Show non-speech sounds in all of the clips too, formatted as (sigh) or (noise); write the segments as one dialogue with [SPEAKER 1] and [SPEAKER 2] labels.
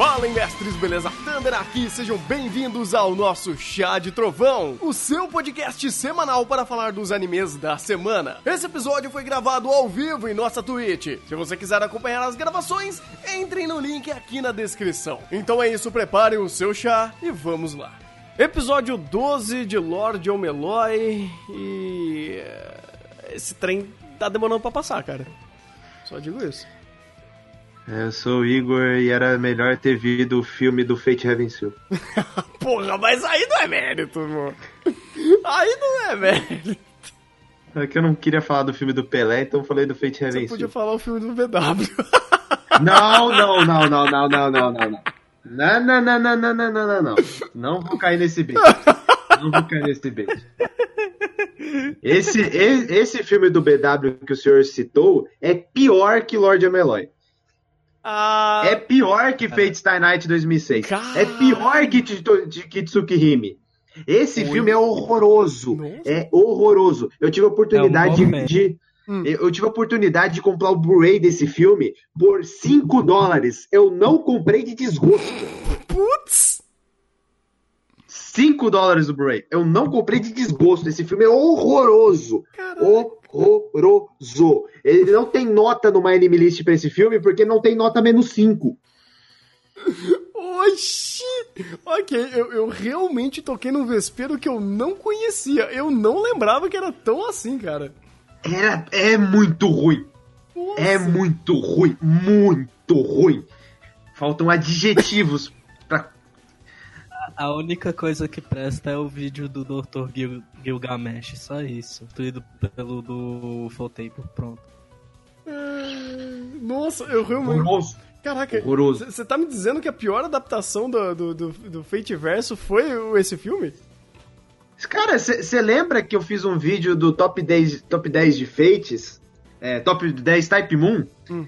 [SPEAKER 1] Fala, mestres, beleza? Thunder aqui, sejam bem-vindos ao nosso Chá de Trovão, o seu podcast semanal para falar dos animes da semana. Esse episódio foi gravado ao vivo em nossa Twitch. Se você quiser acompanhar as gravações, entrem no link aqui na descrição. Então é isso, preparem o seu chá e vamos lá. Episódio 12 de Lord Omeloy e. Esse trem tá demorando pra passar, cara. Só digo isso.
[SPEAKER 2] É, eu sou o Igor e era melhor ter visto o filme do Fate Heaven Seal.
[SPEAKER 1] Porra, mas aí não é mérito, mano. Aí não é mérito.
[SPEAKER 2] É que eu não queria falar do filme do Pelé, então eu falei do Fate Heaven
[SPEAKER 1] Você podia falar o filme do VW.
[SPEAKER 2] Não, não, não, não, não, não, não, não, não. Não, não, não, não, não, não, não, não, não. Não vou cair nesse bait. Não vou cair nesse bait. Esse, e- esse filme do BW que o senhor citou é pior que Lord Ameloy.
[SPEAKER 1] Ah,
[SPEAKER 2] É pior que Fate Stay Night 2006.
[SPEAKER 1] Cara.
[SPEAKER 2] É pior que Tito- de Kitsuki Hime. Esse
[SPEAKER 1] Oi.
[SPEAKER 2] filme é horroroso.
[SPEAKER 1] Nossa.
[SPEAKER 2] É horroroso. Eu tive a oportunidade
[SPEAKER 3] É um
[SPEAKER 2] de.
[SPEAKER 1] Hum.
[SPEAKER 2] Eu eu tive a oportunidade de comprar o Blu-ray desse filme por 5 dólares. Eu não comprei de desgosto.
[SPEAKER 1] putz!
[SPEAKER 2] 5 dólares o Blu-ray. Eu não comprei de desgosto. Esse filme é horroroso.
[SPEAKER 1] Caralho.
[SPEAKER 2] Horroroso. Ele não tem nota no My Anime List pra esse filme porque não tem nota menos 5.
[SPEAKER 1] Oxi! Ok, eu, eu realmente toquei num vespeiro que eu não conhecia. Eu não lembrava que era tão assim, cara.
[SPEAKER 2] Era, é muito ruim.
[SPEAKER 1] Nossa.
[SPEAKER 2] É muito ruim, muito ruim. Faltam adjetivos.
[SPEAKER 3] A única coisa que presta é o vídeo do Dr. Gil Gilgamesh, só isso. Tudo pelo do Fulltape, pronto.
[SPEAKER 1] É, Nossa, eu realmente.
[SPEAKER 2] Horroroso.
[SPEAKER 1] Caraca, você tá me dizendo que a pior adaptação do, do, do, do Fate Verso foi esse filme?
[SPEAKER 2] Cara, você lembra que eu fiz um vídeo do top 10, top 10 de Fates? É, top 10 Type Moon?
[SPEAKER 1] Hum.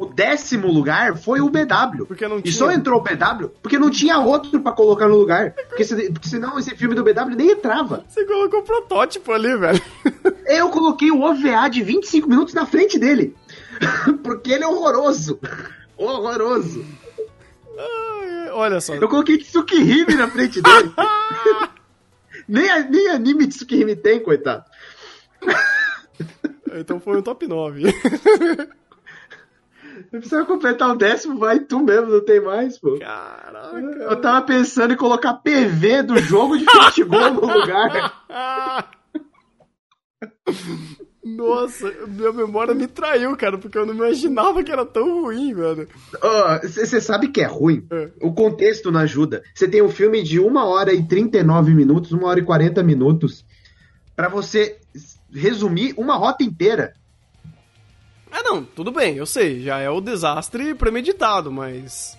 [SPEAKER 2] O décimo lugar foi o BW.
[SPEAKER 1] Porque não
[SPEAKER 2] E
[SPEAKER 1] tinha.
[SPEAKER 2] só entrou o BW porque não tinha outro pra colocar no lugar. Porque, se- porque senão esse filme do BW nem entrava.
[SPEAKER 1] Você colocou o protótipo ali, velho. (laughs)
[SPEAKER 2] Eu coloquei o OVA de 25 minutos na frente dele. (laughs) porque ele é horroroso. Horroroso.
[SPEAKER 1] Ai, Olha só.
[SPEAKER 2] Eu coloquei Tsukihime na frente dele. (laughs) nem, nem anime Tsukihime tem, coitado.
[SPEAKER 1] Então foi um top 9.
[SPEAKER 2] Eu precisava completar o décimo, vai tu mesmo, não tem mais, pô.
[SPEAKER 1] Caraca.
[SPEAKER 2] Eu tava pensando em colocar PV do jogo de futebol no lugar. (laughs)
[SPEAKER 1] Nossa, minha memória me traiu, cara, porque eu não imaginava que era tão ruim, velho.
[SPEAKER 2] Você sabe que é ruim?
[SPEAKER 1] É.
[SPEAKER 2] O contexto não ajuda. Você tem um filme de 1 hora e 39 minutos, 1 hora e 40 minutos, pra você resumir uma rota inteira.
[SPEAKER 1] Ah, não, tudo bem, eu sei, já é o desastre premeditado, mas.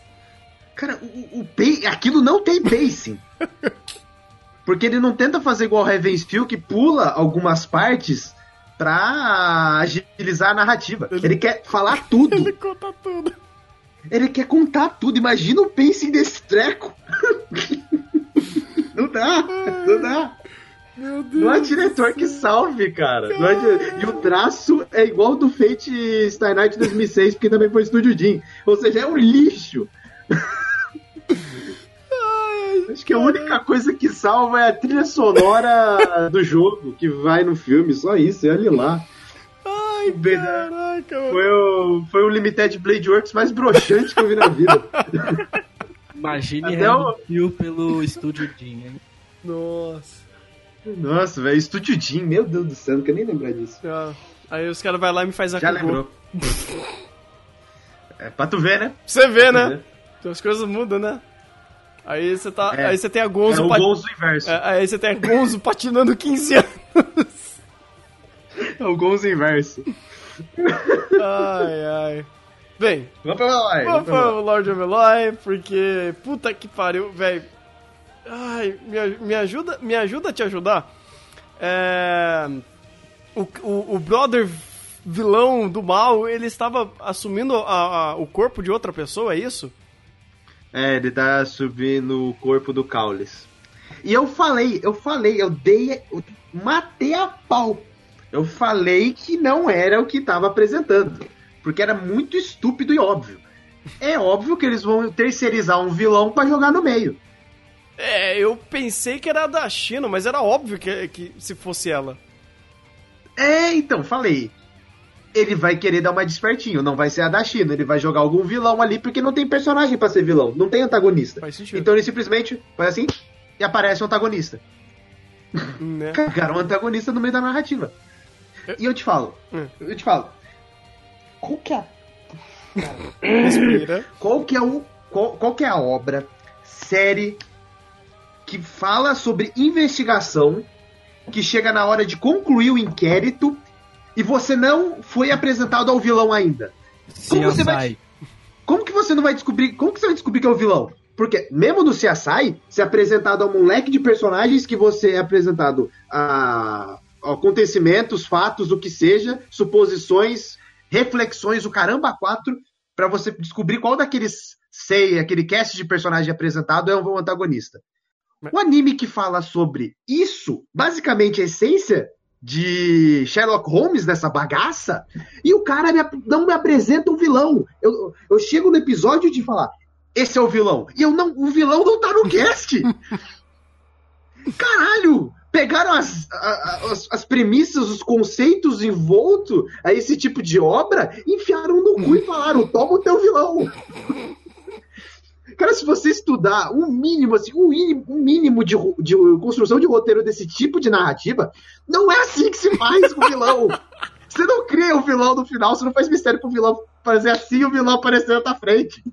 [SPEAKER 2] Cara, o, o aquilo não tem pacing. (laughs) Porque ele não tenta fazer igual o Heaven's Feel, que pula algumas partes pra agilizar a narrativa.
[SPEAKER 1] Ele-
[SPEAKER 2] Ele quer falar tudo. (laughs)
[SPEAKER 1] Ele conta tudo.
[SPEAKER 2] Ele quer contar tudo. Imagina o pacing desse treco. (laughs) não dá, não dá.
[SPEAKER 1] Meu Deus.
[SPEAKER 2] Não há diretor que salve, cara. Dire- E o traço é igual ao do Fate Star Night 2006, porque também foi Estúdio Jim. Ou seja, é um lixo. Acho que a única coisa que salva é a trilha sonora do jogo que vai no filme, só isso, e olha lá.
[SPEAKER 1] Ai,
[SPEAKER 2] Bem-
[SPEAKER 1] caraca, mano.
[SPEAKER 2] Foi o, foi o Limited Blade Works mais broxante que eu vi na vida.
[SPEAKER 3] Imagine
[SPEAKER 2] Até o-
[SPEAKER 3] pelo Estúdio Jim, hein?
[SPEAKER 1] Nossa.
[SPEAKER 2] Nossa, velho, Estúdio Jim, meu Deus do céu, não quero nem lembrar disso.
[SPEAKER 1] Ah, Aí os caras vão lá e me faz a
[SPEAKER 2] Já lembrou. É pra tu ver, né?
[SPEAKER 1] Você vê, né? Então as coisas mudam, né? Aí você tá.
[SPEAKER 2] É.
[SPEAKER 1] Aí você tem a
[SPEAKER 2] ver.
[SPEAKER 1] Gonzo.
[SPEAKER 2] É o
[SPEAKER 1] pat-
[SPEAKER 2] Gonzo inverso.
[SPEAKER 1] É, aí você tem a Gonzo patinando 15 anos.
[SPEAKER 2] É o Gonzo inverso.
[SPEAKER 1] Ai, ai. Bem,
[SPEAKER 2] Vamos pra lá,
[SPEAKER 1] vamos Lord of Eloy, porque. Puta que pariu, velho. Ai, me, me ajuda, me ajuda a te ajudar. É. O, o, o brother vilão do mal, ele estava assumindo a- a- o corpo de outra pessoa, é isso?
[SPEAKER 2] É, ele tá subindo o corpo do Caules. E eu falei, eu falei, eu dei. Eu matei a pau. Eu falei que não era o que tava apresentando. Porque era muito estúpido e óbvio. é óbvio que eles vão terceirizar um vilão pra jogar no meio.
[SPEAKER 1] É, eu pensei que era da China, mas era óbvio que, que se fosse ela.
[SPEAKER 2] É, então, falei. Ele vai querer dar uma despertinho, não vai ser a da China, ele vai jogar algum vilão ali, porque não tem personagem pra ser vilão, não tem antagonista.
[SPEAKER 1] Faz sentido.
[SPEAKER 2] Então ele simplesmente faz assim e aparece o antagonista.
[SPEAKER 1] Né? (laughs)
[SPEAKER 2] Cara, um antagonista no meio da narrativa. E eu te falo,
[SPEAKER 1] Hum.
[SPEAKER 2] eu te falo. Qual que é,
[SPEAKER 1] Respira.
[SPEAKER 2] qual que é o qual, qual que é a obra, série que fala sobre investigação, que chega na hora de concluir o inquérito e você não foi apresentado ao vilão ainda? Como você vai-. (laughs) Como que você não vai descobrir? Como que você vai descobrir que é o vilão? Porque mesmo no CSI, se é apresentado a um leque de personagens que você é apresentado a, acontecimentos, fatos, o que seja, suposições, reflexões, o caramba quatro, pra você descobrir qual daqueles sei, aquele cast de personagem apresentado é o antagonista. O anime que fala sobre isso, basicamente a essência de Sherlock Holmes nessa bagaça, e o cara me não me apresenta um vilão. Eu, eu chego no episódio de falar, esse é o vilão. E eu não, o vilão não tá no (laughs) cast. Caralho! Pegaram as, as, as premissas, os conceitos envolto a esse tipo de obra, enfiaram no cu e falaram: toma o teu vilão. Cara, se você estudar um mínimo, assim, um mínimo, um mínimo de, de construção de roteiro desse tipo de narrativa, não é assim que se faz com o vilão. (laughs) Você não cria o vilão no final, você não faz mistério pro vilão fazer assim e o vilão aparecer na tua frente.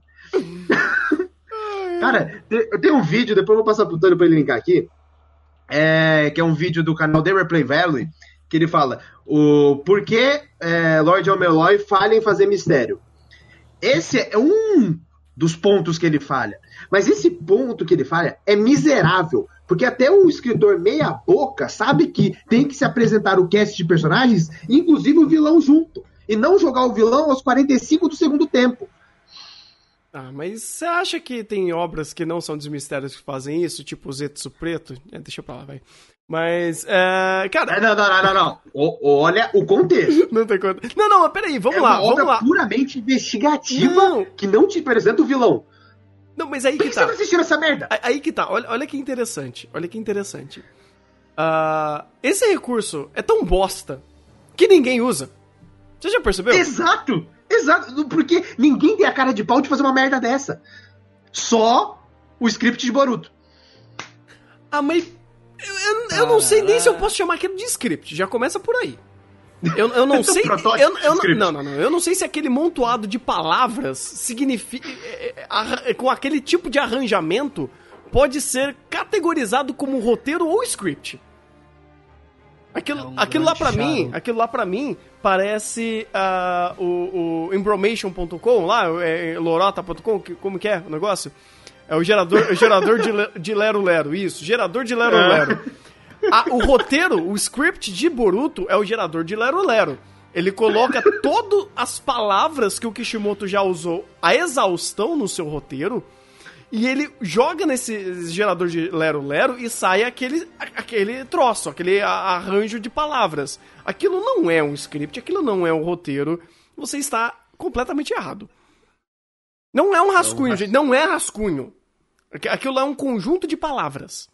[SPEAKER 2] Cara, eu tenho um vídeo, depois eu vou passar pro Tony pra ele linkar aqui, é, que é um vídeo do canal The Replay Valley, que ele fala o por que é, Lord Omeloy falha em fazer mistério. Esse é um dos pontos que ele falha. Mas esse ponto que ele falha é miserável. Porque até o escritor meia boca sabe que tem que se apresentar o cast de personagens, inclusive o vilão junto. E não jogar o vilão aos 45 do segundo tempo.
[SPEAKER 1] Ah, mas você acha que tem obras que não são dos mistérios que fazem isso? Tipo o Zetsu Preto? É, deixa pra lá, vai. Mas, é, cara,
[SPEAKER 2] Não, não, não, não, não. O- olha o contexto. (laughs)
[SPEAKER 1] não tem conta. Não, não, mas peraí, vamos
[SPEAKER 2] é
[SPEAKER 1] lá, vamos lá.
[SPEAKER 2] puramente investigativa
[SPEAKER 1] Não.
[SPEAKER 2] que não te apresenta o vilão.
[SPEAKER 1] Não, mas aí
[SPEAKER 2] Por
[SPEAKER 1] que
[SPEAKER 2] que você
[SPEAKER 1] tá.
[SPEAKER 2] tá assistindo essa merda?
[SPEAKER 1] Aí- Aí que tá, olha, olha que interessante. Olha que interessante. Ah, esse recurso é tão bosta que ninguém usa. Você já percebeu?
[SPEAKER 2] Exato! Exato! Porque ninguém tem a cara de pau de fazer uma merda dessa. Só o script de Boruto.
[SPEAKER 1] Ah, mas. Eu, eu- eu não sei nem se eu posso chamar aquilo de script. Já começa por aí. Eu, eu não (laughs) sei.
[SPEAKER 2] Protótipo
[SPEAKER 1] eu, eu não, não, não. Eu não sei se aquele montoado de palavras significa. é, é, Com aquele tipo de arranjamento pode ser categorizado como roteiro ou script. Aquilo,
[SPEAKER 3] É um
[SPEAKER 1] aquilo lá pra
[SPEAKER 3] grande
[SPEAKER 1] mim, aquilo lá para mim parece ah, o, o Information.com lá, é, lorota.com, como que é o negócio? É o gerador, o gerador de, de Lero Lero, isso, gerador de Lero
[SPEAKER 2] É.
[SPEAKER 1] Lero. Ah, o roteiro, o script de Boruto é o gerador de Lero Lero. Ele coloca todas as palavras que o Kishimoto já usou a exaustão no seu roteiro e ele joga nesse gerador de Lero Lero e sai aquele, aquele troço, aquele a- arranjo de palavras. Aquilo não é um script, aquilo não é um roteiro. Você está completamente errado. Não é um rascunho,
[SPEAKER 2] ras-
[SPEAKER 1] gente. Não é rascunho. Aqu- Aquilo é um conjunto de palavras.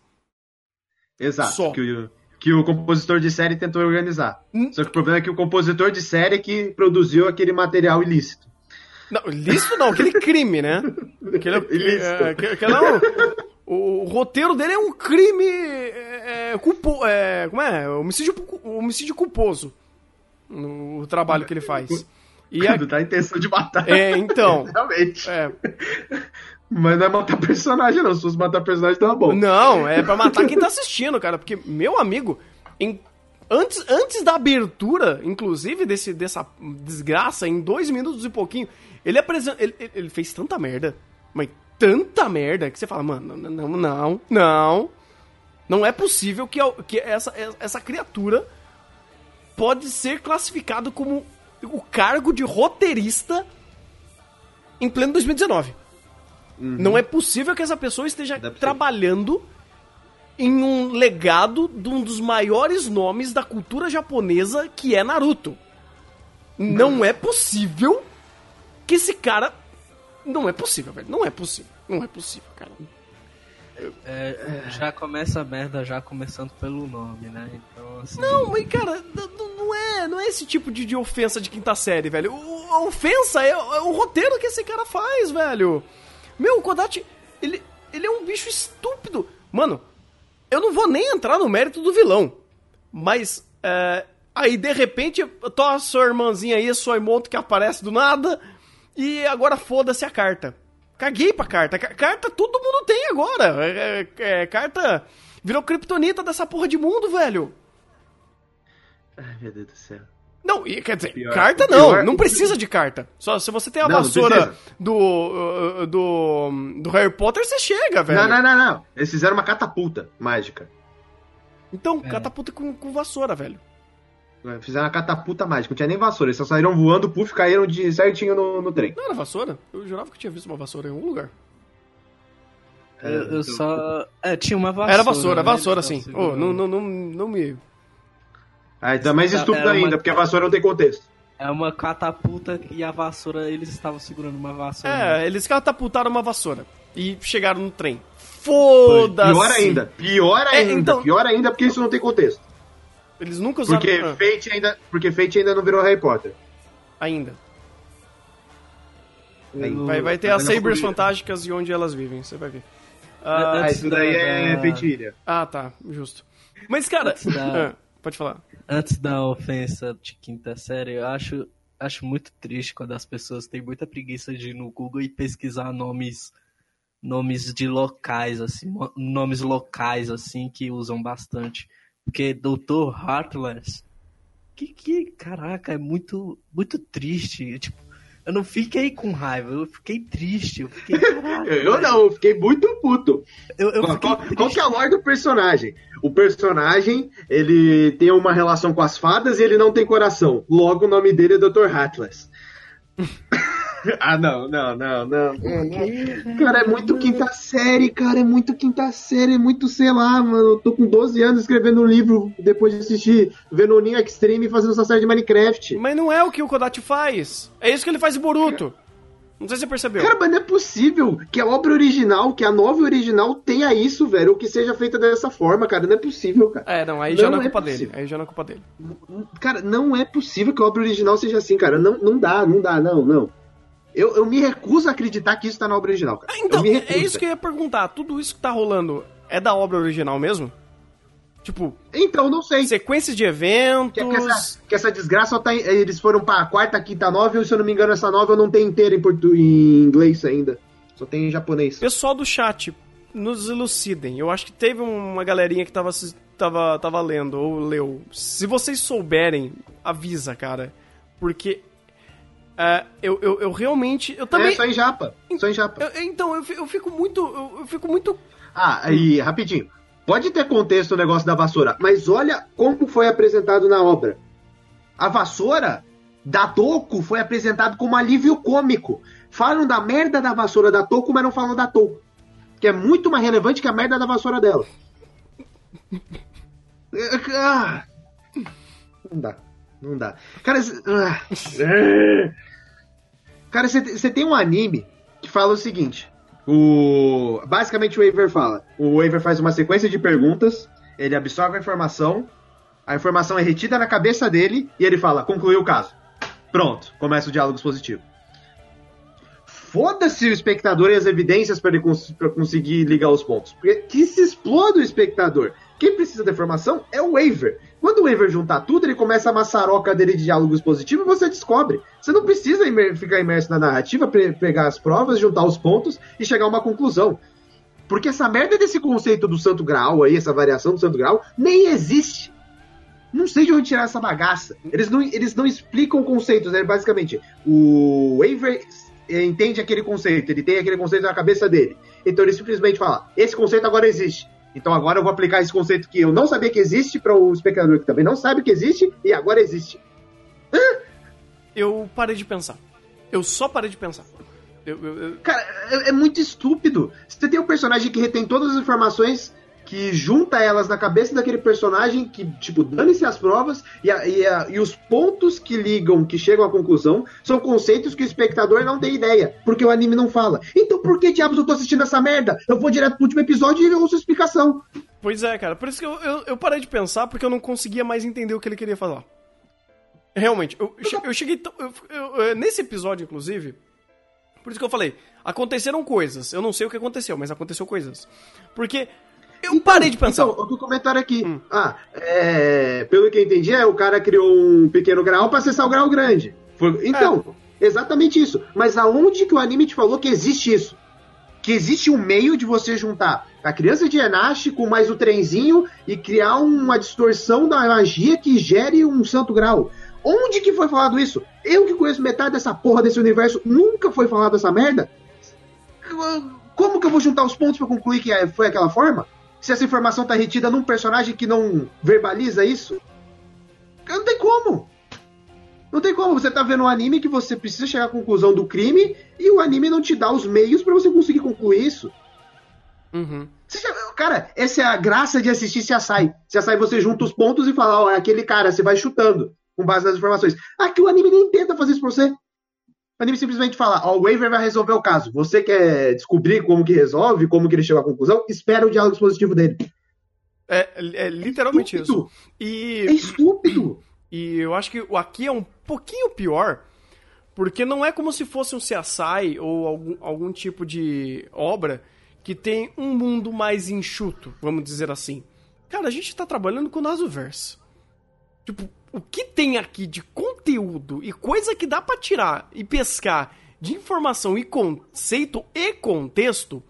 [SPEAKER 2] Exato.
[SPEAKER 1] Só.
[SPEAKER 2] Que o, que o compositor de série tentou organizar.
[SPEAKER 1] Hum.
[SPEAKER 2] Só que o problema é que o compositor de série é que produziu aquele material ilícito.
[SPEAKER 1] Não, ilícito não, aquele crime, né? Aquele,
[SPEAKER 2] Ilícito.
[SPEAKER 1] é, aquele- é um- o, o roteiro dele é um crime. É, é, culpo, é, como é? Homicídio, homicídio culposo. No trabalho que ele faz. E (laughs) a-
[SPEAKER 2] Quando tá a intenção de matar.
[SPEAKER 1] é, então. (laughs)
[SPEAKER 2] Realmente.
[SPEAKER 1] É,
[SPEAKER 2] Mas não é matar personagem, não. Se fosse matar personagem, tava bom.
[SPEAKER 1] não, é pra matar quem tá assistindo, cara. Porque, meu amigo, em- antes, antes da abertura, inclusive, desse, dessa desgraça, em dois minutos e pouquinho, ele apresenta. Ele, ele- fez tanta merda, mas tanta merda, que você fala, mano, não, não, não, não. Não é possível que, que essa, essa criatura pode ser classificado como o cargo de roteirista em pleno 2019. Não é possível que essa pessoa esteja
[SPEAKER 2] Deve ser.
[SPEAKER 1] trabalhando em um legado de um dos maiores nomes da cultura japonesa, que é Naruto. Não é possível que esse cara Não é possível, velho. Não é possível. Não é possível, cara.
[SPEAKER 3] É, já começa a merda já começando pelo nome, né? Então, assim...
[SPEAKER 1] Não, mas cara, não é, não é esse tipo de, de ofensa de quinta série, velho. O- a ofensa é, é o roteiro que esse cara faz, velho. Meu, o Kodachi, ele, ele é um bicho estúpido. Mano, eu não vou nem entrar no mérito do vilão. Mas, é, aí de repente, tô a sua irmãzinha aí, a sua Emoto que aparece do nada. E agora foda-se a carta. Caguei pra carta. Ca- Carta todo mundo tem agora. É, é, é, carta virou kryptonita dessa porra de mundo, velho.
[SPEAKER 2] Ai, meu Deus do céu.
[SPEAKER 1] Não, e, quer dizer,
[SPEAKER 2] Pior-
[SPEAKER 1] carta não,
[SPEAKER 2] pior-
[SPEAKER 1] não precisa de carta. Só se você tem a
[SPEAKER 2] Não,
[SPEAKER 1] vassoura do, uh, do do Harry Potter, você chega, velho.
[SPEAKER 2] Não, não, não, não. Eles fizeram uma catapulta mágica.
[SPEAKER 1] Então,
[SPEAKER 3] É.
[SPEAKER 1] catapulta com, com vassoura, velho.
[SPEAKER 2] Fizeram uma catapulta mágica. Não tinha nem vassoura. Eles só saíram voando, puf, caíram de certinho no, no trem.
[SPEAKER 1] Não era vassoura? Eu jurava que eu tinha visto uma vassoura em algum lugar.
[SPEAKER 3] Eu, eu só. É, tinha uma vassoura.
[SPEAKER 1] era vassoura,
[SPEAKER 3] né?
[SPEAKER 1] vassoura sim. Oh, não, não, não, não me.
[SPEAKER 2] Ah, então é mais
[SPEAKER 3] Era
[SPEAKER 2] estúpido
[SPEAKER 3] uma-
[SPEAKER 2] ainda, porque a vassoura não tem contexto.
[SPEAKER 3] É uma catapulta e a vassoura, eles estavam segurando uma vassoura. né?
[SPEAKER 1] É, eles catapultaram uma vassoura e chegaram no trem. Foda-se!
[SPEAKER 2] Pior ainda. Pior
[SPEAKER 1] É,
[SPEAKER 2] ainda.
[SPEAKER 1] então-
[SPEAKER 2] Pior ainda porque isso não tem contexto.
[SPEAKER 1] Eles nunca usaram.
[SPEAKER 2] Porque
[SPEAKER 1] Ah,
[SPEAKER 2] Fate ainda, porque Fate ainda não virou Harry Potter.
[SPEAKER 1] ainda. Vai, vai ter as Sabres fantásticas e onde elas vivem, você vai ver.
[SPEAKER 3] É,
[SPEAKER 1] Ah,
[SPEAKER 2] Ah, isso daí é
[SPEAKER 3] da-
[SPEAKER 2] Fate
[SPEAKER 1] ah, tá, justo. Mas, cara.
[SPEAKER 3] Da- (laughs)
[SPEAKER 1] ah, pode falar.
[SPEAKER 3] Antes da ofensa de quinta série, eu acho, acho muito triste quando as pessoas têm muita preguiça de ir no Google e pesquisar nomes nomes de locais, assim, nomes locais, assim, que usam bastante. Porque Dr. Heartless, que, que, caraca, é muito, muito triste. Tipo, eu não fiquei com raiva, eu fiquei triste. Eu fiquei, (laughs) caraca.
[SPEAKER 2] Eu não, eu fiquei muito puto.
[SPEAKER 3] Eu, eu
[SPEAKER 2] Qual, qual que é a lore do personagem? O personagem, ele tem uma relação com as fadas e ele não tem coração. Logo, o nome dele é Dr. Heartless. (laughs) (laughs) ah, não, não, não, não. Cara, é muito quinta série, cara. É muito quinta série, é muito, sei lá, mano. Eu tô com 12 anos escrevendo um livro depois de assistir Venoninho Extreme e fazendo essa série de Minecraft.
[SPEAKER 1] Mas não é o que o Kodachi faz. É isso que ele faz em Boruto. Não sei se você percebeu.
[SPEAKER 2] Cara, mas não é possível que a obra original, que a nova original tenha isso, velho. Ou que seja feita dessa forma, cara. Não é possível, cara.
[SPEAKER 1] É, não, aí já
[SPEAKER 2] Não
[SPEAKER 1] não é
[SPEAKER 2] é
[SPEAKER 1] culpa dele.
[SPEAKER 2] possível.
[SPEAKER 1] Aí já não é culpa dele.
[SPEAKER 2] Cara, não é possível que a obra original seja assim, cara. Não, não dá, não dá, não, não. Eu, eu me recuso a acreditar que isso tá na obra original, cara.
[SPEAKER 1] Então, é isso que eu ia perguntar. Tudo isso que tá rolando é da obra original mesmo? Tipo,
[SPEAKER 2] Então, não sei.
[SPEAKER 1] sequências de
[SPEAKER 2] Que,
[SPEAKER 1] eventos.
[SPEAKER 2] que essa, que essa desgraça só tá Eles foram pra quarta, quinta novel, e se eu não me engano, essa novel não tem inteira em, portu... em inglês ainda. Só tem em japonês.
[SPEAKER 1] Pessoal do chat, nos elucidem. Eu acho que teve uma galerinha que tava, tava, tava lendo ou leu. Se vocês souberem, avisa, cara. Porque é, eu, eu, eu realmente. Eu também.
[SPEAKER 2] É só em japa. Só em japa.
[SPEAKER 1] eu- então, eu, eu fico muito. Eu, eu fico muito.
[SPEAKER 2] Ah, aí, rapidinho. Pode ter contexto o negócio da vassoura, mas olha como foi apresentado na obra. A vassoura da Toco foi apresentado como alívio cômico. Falam da merda da vassoura da Toco, mas não falam da Toco. Que é muito mais relevante que a merda da vassoura dela. (laughs) Ah, não dá. Não dá. Cara, ah, (laughs) é. cara, você tem um anime que fala o seguinte. O... Basicamente o Waver fala. O Waver faz uma sequência de perguntas, ele absorve a informação, a informação é retida na cabeça dele e ele fala, concluiu o caso. Pronto, começa o diálogo expositivo. Foda-se o espectador e as evidências para ele cons conseguir ligar os pontos. Porque que se exploda o espectador. Quem precisa da informação é o Waver. Quando o Waver juntar tudo, ele começa a maçaroca dele de diálogo expositivo e você descobre. Você não precisa imer- ficar imerso na narrativa, pegar as provas, juntar os pontos e chegar a uma conclusão. Porque essa merda desse conceito do Santo Graal aí, essa variação do Santo Graal, nem existe. Não sei de onde tirar essa bagaça. Eles não, eles não explicam conceitos, né? Basicamente, o Waver entende aquele conceito, ele tem aquele conceito na cabeça dele. Então ele simplesmente fala: esse conceito agora existe. Então agora eu vou aplicar esse conceito que eu não sabia que existe para o espectador que também não sabe que existe e agora existe.
[SPEAKER 1] Eu parei de pensar. Eu só parei de pensar. Eu, eu- eu-
[SPEAKER 2] Cara, é, é muito estúpido. Você tem um personagem que retém todas as informações que junta elas na cabeça daquele personagem que, tipo, dane-se as provas e, a, e, a, e, os pontos que ligam, que chegam à conclusão, são conceitos que o espectador não tem ideia, porque o anime não fala. Então por que diabos eu tô assistindo essa merda? Eu vou direto pro último episódio e ouço a explicação.
[SPEAKER 1] Pois é, cara. Por isso que eu, eu, eu, parei de pensar, porque eu não conseguia mais entender o que ele queria falar. Realmente, eu, eu cheguei. Eu, nesse episódio, inclusive. Por isso que eu falei, aconteceram coisas. Eu não sei o que aconteceu, mas aconteceu coisas. Porque eu então, parei de pensar.
[SPEAKER 2] Então, o comentário aqui. Hum. Ah, é, pelo que eu entendi, é o cara criou um pequeno grau para acessar o grau grande. Então, é. exatamente isso. Mas aonde que o anime te falou que existe isso? Que existe um meio de você juntar a criança de Enashi com mais o trenzinho e criar uma distorção da magia que gere um santo grau. Onde que foi falado isso? Eu que conheço metade dessa porra desse universo, nunca foi falado essa merda? Como que eu vou juntar os pontos para concluir que é, foi aquela forma? Se essa informação tá retida num personagem que não verbaliza isso? Não tem como. Não tem como. Você tá vendo um anime que você precisa chegar à conclusão do crime e o anime não te dá os meios para você conseguir concluir isso.
[SPEAKER 1] Uhum.
[SPEAKER 2] Já, cara, essa é a graça de assistir Se Assai. Se Assai você junta os pontos e fala, ó, é aquele cara, você vai chutando com base nas informações. Aqui o anime nem tenta fazer isso pra você. O anime simplesmente fala, ó, o Waver vai resolver o caso. Você quer descobrir como que resolve, como que ele chegou à conclusão? Espera o diálogo expositivo dele.
[SPEAKER 1] É, é literalmente é isso.
[SPEAKER 2] E... É estúpido.
[SPEAKER 1] E eu acho que aqui é um pouquinho pior, porque não é como se fosse um CSI ou algum, algum tipo de obra que tem um mundo mais enxuto, vamos dizer assim. Cara, a gente tá trabalhando com o Nasuverse. Tipo, o que tem aqui de conteúdo e coisa que dá para tirar e pescar de informação e conceito e contexto,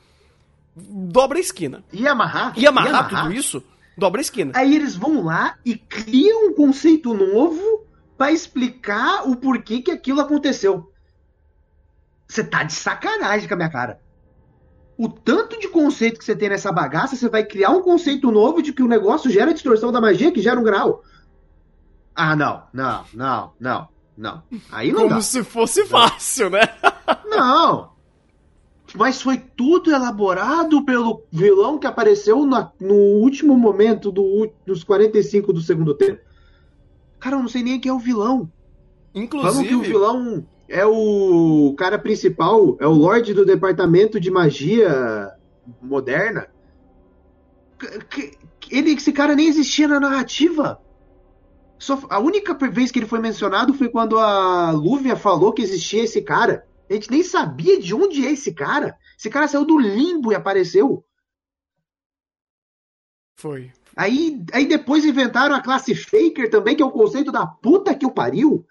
[SPEAKER 1] dobra a esquina.
[SPEAKER 2] E amarrar?
[SPEAKER 1] E amarrar, e amarrar tudo isso, dobra a esquina.
[SPEAKER 2] Aí eles vão lá e criam um conceito novo para explicar o porquê que aquilo aconteceu. Você tá de sacanagem com a minha cara. O tanto de conceito que você tem nessa bagaça, você vai criar um conceito novo de que o negócio gera distorção da magia, que gera um grau. Ah, não, não, não, não, não. Aí não
[SPEAKER 1] Como
[SPEAKER 2] dá.
[SPEAKER 1] se fosse fácil, né?
[SPEAKER 2] não. Mas foi tudo elaborado pelo vilão que apareceu na, no último momento do, dos 45 do segundo tempo. Cara, eu não sei nem quem é o vilão.
[SPEAKER 1] Inclusive.
[SPEAKER 2] Falam que o vilão é o cara principal, é o Lorde do Departamento de Magia Moderna. Ele, esse cara nem existia na narrativa. Só, a única vez que ele foi mencionado foi quando a Lúvia falou que existia esse cara. A gente nem sabia de onde é esse cara. Esse cara saiu do limbo e apareceu.
[SPEAKER 1] Foi.
[SPEAKER 2] Aí, aí depois inventaram a classe Faker também, que é o conceito da puta que o pariu.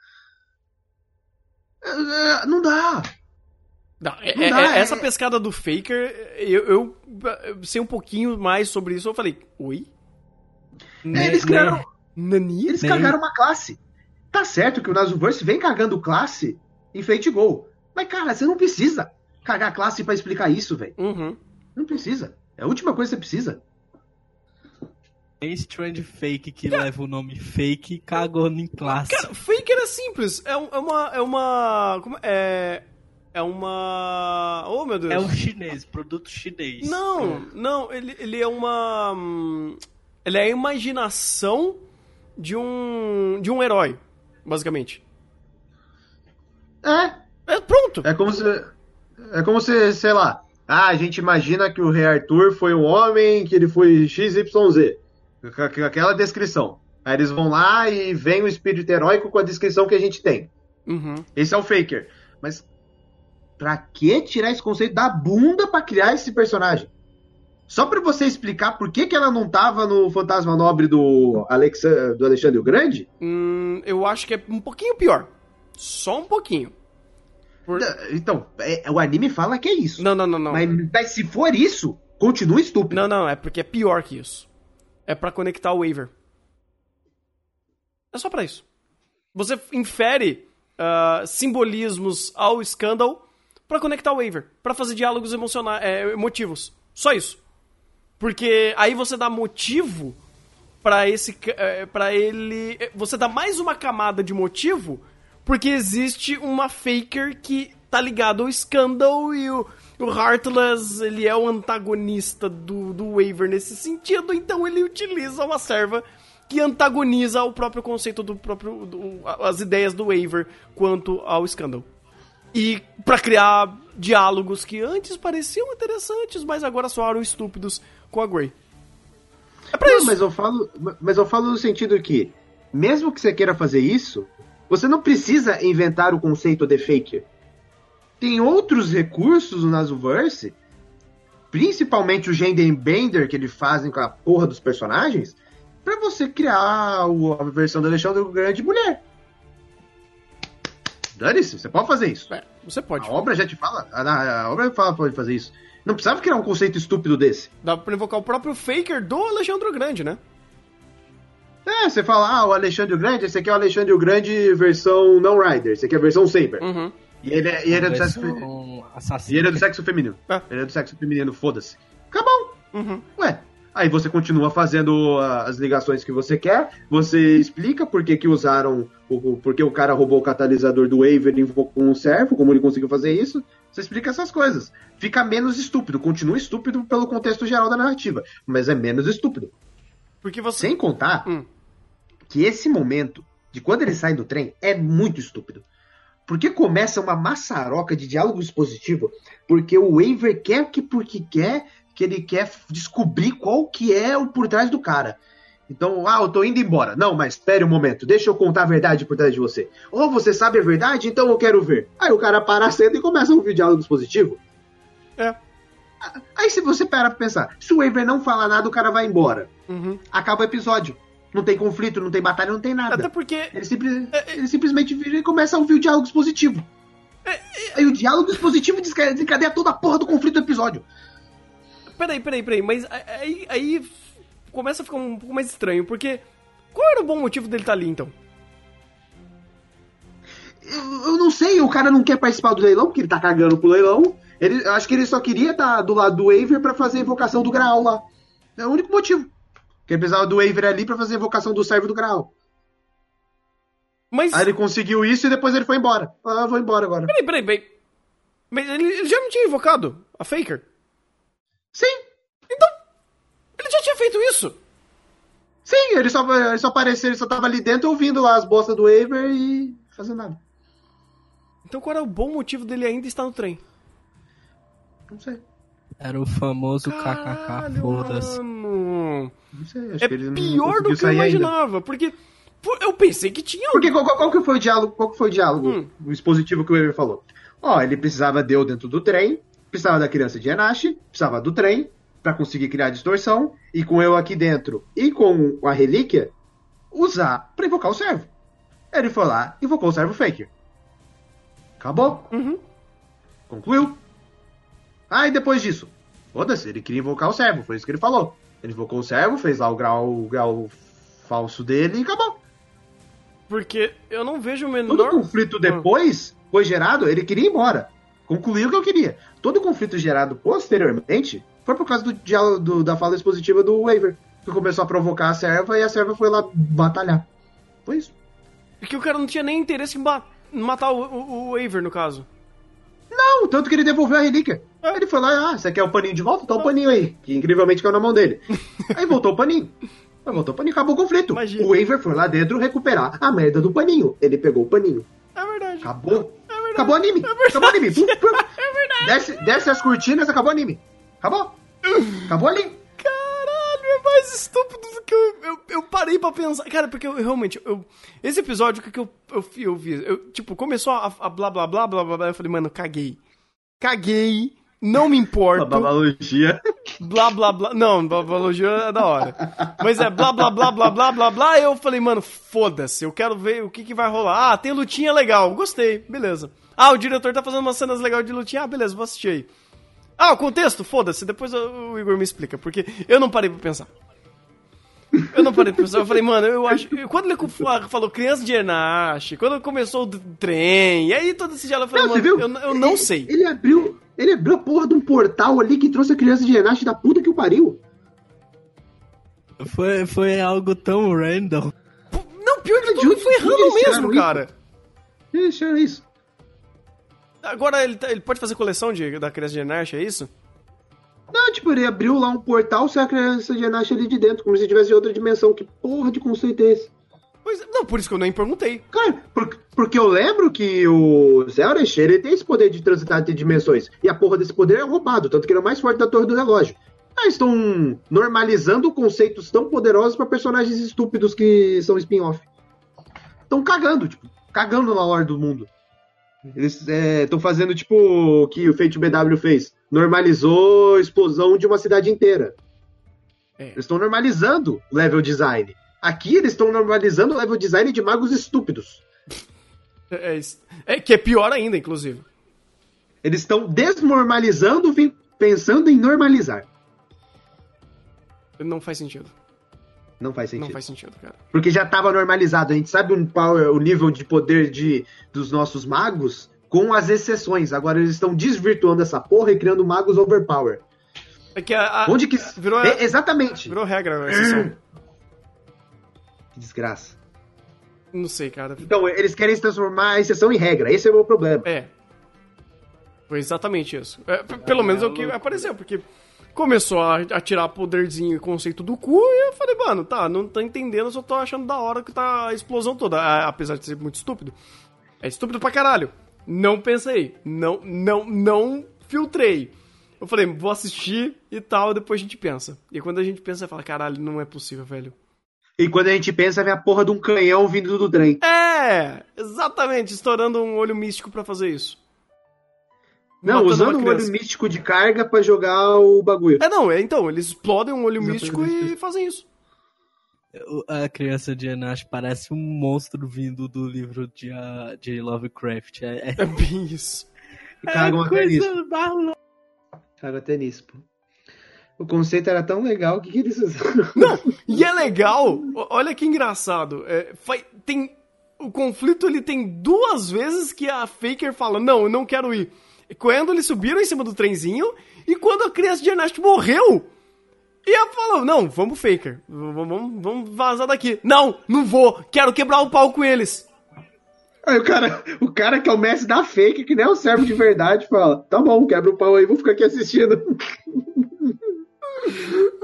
[SPEAKER 2] É, é, não dá.
[SPEAKER 1] Não, é, não dá, é, essa pescada do Faker, eu, eu, eu, sei um pouquinho mais sobre isso. Eu falei, oi?
[SPEAKER 2] É, eles criaram. Nani? Eles Nem... cagaram uma classe. Tá certo que o Nasuverse vem cagando classe em Fate Go. Mas, cara, você não precisa cagar classe para explicar isso, velho.
[SPEAKER 1] Uhum.
[SPEAKER 2] Não precisa. É a última coisa que você precisa.
[SPEAKER 3] Tem Strange Fake que leva o nome Fake cagou em classe.
[SPEAKER 1] Cara, Fake era simples. É, é uma. É uma. Como, é. É uma. Oh, meu Deus.
[SPEAKER 3] É um chinês, produto chinês.
[SPEAKER 1] Não, é. não, ele, ele é uma. Hum, ele é a imaginação de um de um herói, basicamente.
[SPEAKER 2] É.
[SPEAKER 1] É pronto.
[SPEAKER 2] É como se é como se, sei lá, ah, a gente imagina que o rei Arthur foi um homem, que ele foi XYZ. Aquela descrição. Aí eles vão lá e vem o espírito heróico com a descrição que a gente tem.
[SPEAKER 1] Uhum.
[SPEAKER 2] Esse é o Faker. Mas pra que tirar esse conceito da bunda para criar esse personagem? Só para você explicar por que, que ela não tava no Fantasma Nobre do, Alex, do Alexandre o Grande?
[SPEAKER 1] Hum, eu acho que é um pouquinho pior. Só um pouquinho.
[SPEAKER 2] Por... Então, é, o anime fala que é isso.
[SPEAKER 1] Não, não, não, não.
[SPEAKER 2] Mas, mas, se for isso, continua estúpido.
[SPEAKER 1] Não, não, é porque é pior que isso. É para conectar o waiver. É só para isso. Você infere uh, simbolismos ao Scandal para conectar o waiver, para fazer diálogos emocionais, é, emotivos. Só isso. Porque aí você dá motivo para esse é, para ele, você dá mais uma camada de motivo porque existe uma faker que tá ligado ao Scandal e o, o Heartless, ele é o antagonista do, do Waver nesse sentido, então ele utiliza uma serva que antagoniza o próprio conceito do próprio. Do, as ideias do Waver quanto ao Scandal. E para criar diálogos que antes pareciam interessantes, mas agora soaram estúpidos com a Grey.
[SPEAKER 2] É pra Não, isso. Mas eu, falo, mas eu falo no sentido que, mesmo que você queira fazer isso, você não precisa inventar o conceito de fake. Tem outros recursos no Nasuverse, principalmente o Gender Bender que eles fazem com a porra dos personagens, para você criar a versão do Alexandre Grande mulher. Dane-se, você pode fazer isso.
[SPEAKER 1] É, você pode.
[SPEAKER 2] A obra já te fala, a, a obra fala pode fazer isso. Não precisava criar um conceito estúpido desse.
[SPEAKER 1] Dá pra invocar o próprio Faker do Alexandre Grande, né?
[SPEAKER 2] É, você fala, ah, o Alexandre Grande, esse aqui é o Alexandre Grande versão não Rider, esse aqui é a versão Saber.
[SPEAKER 1] Uhum.
[SPEAKER 2] E ele é, e ele é do sexo feminino. E ele é do sexo feminino. É. Ele é do sexo feminino, foda-se. Acabou.
[SPEAKER 1] Uhum.
[SPEAKER 2] Ué, Aí você continua fazendo as ligações que você quer, você explica por que, que usaram, o, por que o cara roubou o catalisador do Waver e invocou um servo, como ele conseguiu fazer isso. Você explica essas coisas. Fica menos estúpido, continua estúpido pelo contexto geral da narrativa, mas é menos estúpido.
[SPEAKER 1] Porque você...
[SPEAKER 2] Sem contar hum. que esse momento, de quando ele sai do trem, é muito estúpido. Porque começa uma maçaroca de diálogo expositivo, porque o Waver quer que porque quer que ele quer descobrir qual que é o por trás do cara. Então, ah, eu tô indo embora. Não, mas espere um momento, deixa eu contar a verdade por trás de você. Ou você sabe a verdade, então eu quero ver. Aí o cara para a cena e começa a ouvir diálogo positivo.
[SPEAKER 1] É.
[SPEAKER 2] Aí se você para pra pensar, se o Waver não falar nada, o cara vai embora.
[SPEAKER 1] Uhum.
[SPEAKER 2] Acaba o episódio. Não tem conflito, não tem batalha, não tem nada.
[SPEAKER 1] Até porque.
[SPEAKER 2] Ele, simples, é, é... ele simplesmente vira e começa a ouvir o diálogo expositivo. É, é... Aí o diálogo expositivo desencadeia toda a porra do conflito do episódio
[SPEAKER 1] peraí, peraí, peraí, mas aí, aí começa a ficar um pouco mais estranho, porque qual era o bom motivo dele estar tá ali então?
[SPEAKER 2] Eu, eu, não sei, o cara não quer participar do leilão, porque ele tá cagando pro leilão. Ele, eu acho que ele só queria estar tá do lado do Waver para fazer a invocação do Graal lá. É o único motivo. Que ele precisava do Waver ali para fazer a invocação do servo do Graal. Mas... Aí ele conseguiu isso e depois ele foi embora. Ah, vou embora agora.
[SPEAKER 1] Peraí, peraí, peraí. Mas ele, ele já não tinha invocado a Faker?
[SPEAKER 2] Sim.
[SPEAKER 1] Então, ele já tinha feito isso.
[SPEAKER 2] Sim, ele só, ele só apareceu, ele só tava ali dentro ouvindo lá as bostas do Waver e fazendo nada.
[SPEAKER 1] Então qual era o bom motivo dele ainda estar no trem?
[SPEAKER 2] Não sei.
[SPEAKER 3] Era o famoso KKK, foda-se.
[SPEAKER 1] Não sei, acho é que ele pior do que eu imaginava, ainda. porque eu pensei que tinha...
[SPEAKER 2] Porque qual, qual, qual, que foi o diálogo, qual que foi o diálogo, hum. o expositivo que o Waver falou? Ó, ele precisava de eu dentro do trem, precisava da criança de Enashi, precisava do trem para conseguir criar distorção e com eu aqui dentro e com a relíquia usar para invocar o servo. Ele foi lá, invocou o servo Faker. Acabou.
[SPEAKER 1] Uhum.
[SPEAKER 2] Concluiu. Ah, e depois disso? Foda-se, ele queria invocar o servo, foi isso que ele falou. Ele invocou o servo, fez lá o grau, o grau falso dele e acabou.
[SPEAKER 1] Porque eu não vejo o menor.
[SPEAKER 2] Todo conflito depois foi gerado, ele queria ir embora concluir o que eu queria. Todo o conflito gerado posteriormente foi por causa do, do, da fala expositiva do Waver, que começou a provocar a serva e a serva foi lá batalhar. Foi isso.
[SPEAKER 1] Porque o cara não tinha nem interesse em matar o, o, o Waver, no caso.
[SPEAKER 2] Não, tanto que ele devolveu a relíquia. É. Ele foi lá, ah, você quer o paninho de volta? Tá o paninho aí. Que incrivelmente caiu na mão dele. (laughs) aí voltou o paninho. Aí voltou o paninho, acabou o conflito. Imagina. O Waver foi lá dentro recuperar a merda do paninho. Ele pegou o paninho.
[SPEAKER 1] É verdade.
[SPEAKER 2] Acabou acabou o anime. É acabou o anime.
[SPEAKER 1] é verdade.
[SPEAKER 2] Desce, desce as cortinas, acabou o anime. Acabou. Acabou ali.
[SPEAKER 1] Caralho, é mais estúpido do que eu, eu, eu parei pra pensar. Cara, porque eu realmente. Eu, esse episódio, o que, que eu, eu, eu vi? Eu, tipo, começou a, a blá blá blá blá blá blá. Eu falei, mano, caguei. Caguei não me importo.
[SPEAKER 2] Babalogia.
[SPEAKER 1] Blá, blá, blá. Não, babalogia é da hora. Mas é blá, blá, blá, blá, blá, blá, blá. Eu falei, mano, foda-se. Eu quero ver o que, que vai rolar. Ah, tem lutinha legal. Gostei. Beleza. Ah, o diretor tá fazendo umas cenas legais de lutinha. Ah, beleza, vou assistir aí. Ah, o contexto? Foda-se. Depois o Igor me explica. Porque eu não parei pra pensar. Eu não parei pra pensar. Eu falei, mano, eu acho. Quando ele falou criança de Enache, quando começou o trem, e aí todo esse diálogo eu falei, não, mano, eu, eu, não
[SPEAKER 2] ele,
[SPEAKER 1] sei.
[SPEAKER 2] Ele abriu ele abriu a porra de um portal ali que trouxe a criança de Renato da puta que o pariu.
[SPEAKER 3] Foi, foi algo tão random.
[SPEAKER 1] Não, pior que tudo foi random mesmo, cara.
[SPEAKER 2] Eles isso.
[SPEAKER 1] Agora ele, tá- ele pode fazer coleção de, da criança de Nash, é isso?
[SPEAKER 2] Não, tipo, ele abriu lá um portal, se a criança de Nash ali de dentro, como se tivesse outra dimensão. Que porra de conceito é esse?
[SPEAKER 1] Pois, não, por isso que eu nem perguntei.
[SPEAKER 2] Cara, por- porque eu lembro que o Zelresh, ele tem esse poder de transitar entre dimensões. E a porra desse poder é roubado, tanto que ele é o mais forte da Torre do Relógio. Ah, estão normalizando conceitos tão poderosos pra personagens estúpidos que são spin-off. Estão cagando, tipo, cagando na lore do mundo. Eles estão fazendo tipo o que o Fate BW fez. Normalizou a explosão de uma cidade inteira.
[SPEAKER 1] É.
[SPEAKER 2] Eles estão normalizando o level design. Aqui eles estão normalizando o level design de magos estúpidos.
[SPEAKER 1] É, é. É que é pior ainda, inclusive.
[SPEAKER 2] Eles estão desnormalizando, pensando em normalizar.
[SPEAKER 1] Não faz sentido.
[SPEAKER 2] Não faz sentido.
[SPEAKER 1] Não faz sentido, cara.
[SPEAKER 2] Porque já estava normalizado. A gente sabe o, power, o nível de poder de, dos nossos magos com as exceções. Agora eles estão desvirtuando essa porra e criando magos overpower.
[SPEAKER 1] É que a, a-
[SPEAKER 2] Onde que.
[SPEAKER 1] virou,
[SPEAKER 2] É, exatamente.
[SPEAKER 1] virou regra a exceção.
[SPEAKER 2] Que desgraça.
[SPEAKER 1] Não sei, cara.
[SPEAKER 2] Então, eles querem se transformar a exceção em regra. Esse é o meu problema.
[SPEAKER 1] É. Foi exatamente isso. É, pelo menos é o que apareceu, porque começou a, a tirar poderzinho e conceito do cu e eu falei, mano, tá, não tô entendendo, só tô achando da hora que tá a explosão toda. A- apesar de ser muito estúpido. É estúpido pra caralho. Não pensei. Não, não, não filtrei. Eu falei, vou assistir e tal, depois a gente pensa. E quando a gente pensa, fala, caralho, não é possível, velho.
[SPEAKER 2] E quando a gente pensa, vem a porra de um canhão vindo do trem.
[SPEAKER 1] É, exatamente, estourando um olho místico pra fazer isso.
[SPEAKER 2] Não, usando o olho místico de carga pra jogar o bagulho.
[SPEAKER 1] É, não, é, então, eles explodem um olho místico e fazem isso.
[SPEAKER 3] A criança de Enash parece um monstro vindo do livro de, ah, de Lovecraft. É, é,
[SPEAKER 1] É bem isso.
[SPEAKER 2] Cagam até nisso.
[SPEAKER 3] coisa.
[SPEAKER 2] Cagam até nisso, pô. O conceito era tão legal, o que, que eles fizeram?
[SPEAKER 1] E é legal, olha que engraçado. é, tem O conflito ele tem duas vezes que a Faker fala: Não, eu não quero ir. Quando eles subiram em cima do trenzinho e quando a criança de Ernest morreu. E ela falou: Não, vamos, Faker. Vamos, vamos vazar daqui. Não, não vou. Quero quebrar o pau com eles.
[SPEAKER 2] Aí o cara, o cara que é o mestre da fake, que nem é o servo de verdade, fala: Tá bom, quebra o pau aí, vou ficar aqui assistindo.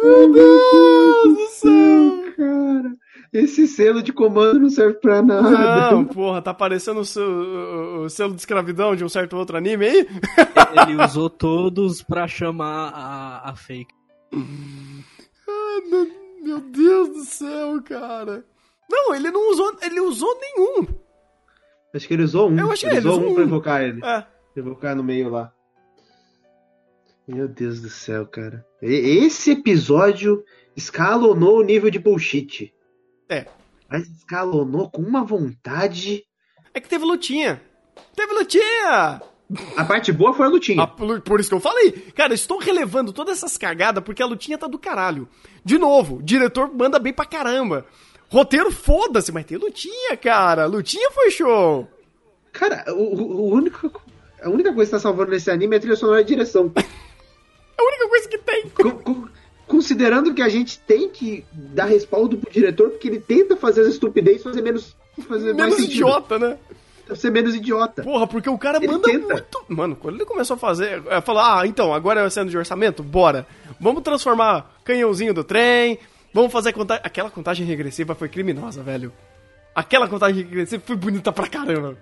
[SPEAKER 1] Meu Deus do céu.
[SPEAKER 2] Cara, esse selo de comando não serve pra nada.
[SPEAKER 1] Não, (laughs) porra, tá parecendo o, seu- o- o selo de escravidão de um certo outro anime aí?
[SPEAKER 3] Ele (laughs) usou todos pra chamar a, a fake.
[SPEAKER 1] Ah, meu, meu Deus do céu, cara. Não, ele não usou, ele usou nenhum.
[SPEAKER 2] Acho que ele usou um.
[SPEAKER 1] Eu achei
[SPEAKER 2] ele
[SPEAKER 1] ele
[SPEAKER 2] usou
[SPEAKER 1] usou
[SPEAKER 2] um pra
[SPEAKER 1] um.
[SPEAKER 2] invocar ele.
[SPEAKER 1] É.
[SPEAKER 2] Invocar no meio lá. Meu Deus do céu, cara. Esse episódio escalonou o nível de bullshit.
[SPEAKER 1] É.
[SPEAKER 2] Mas escalonou com uma vontade.
[SPEAKER 1] É que teve lutinha. Teve lutinha!
[SPEAKER 2] A parte boa foi a lutinha.
[SPEAKER 1] Ah, por, isso que eu falei. Cara, eu estou relevando todas essas cagadas porque a lutinha tá do caralho. De novo, diretor manda bem pra caramba. Roteiro, foda-se, mas tem lutinha, cara. Lutinha foi show.
[SPEAKER 2] Cara, o, o- o único, a única coisa que tá salvando nesse anime é a trilha sonora e a direção. (laughs)
[SPEAKER 1] A única coisa que tem.
[SPEAKER 2] Considerando que a gente tem que dar respaldo pro diretor, porque ele tenta fazer as estupidez fazer menos. Fazer
[SPEAKER 1] Menos idiota, né?
[SPEAKER 2] Ser menos idiota.
[SPEAKER 1] Porra, porque o cara
[SPEAKER 2] Ele
[SPEAKER 1] manda
[SPEAKER 2] tenta.
[SPEAKER 1] muito. Mano, quando ele começou a fazer. é, Falar, ah, então, agora é o cena de orçamento? Bora. Vamos transformar canhãozinho do trem. Vamos fazer contagem. Aquela contagem regressiva foi criminosa, velho. Aquela contagem regressiva foi bonita pra caramba.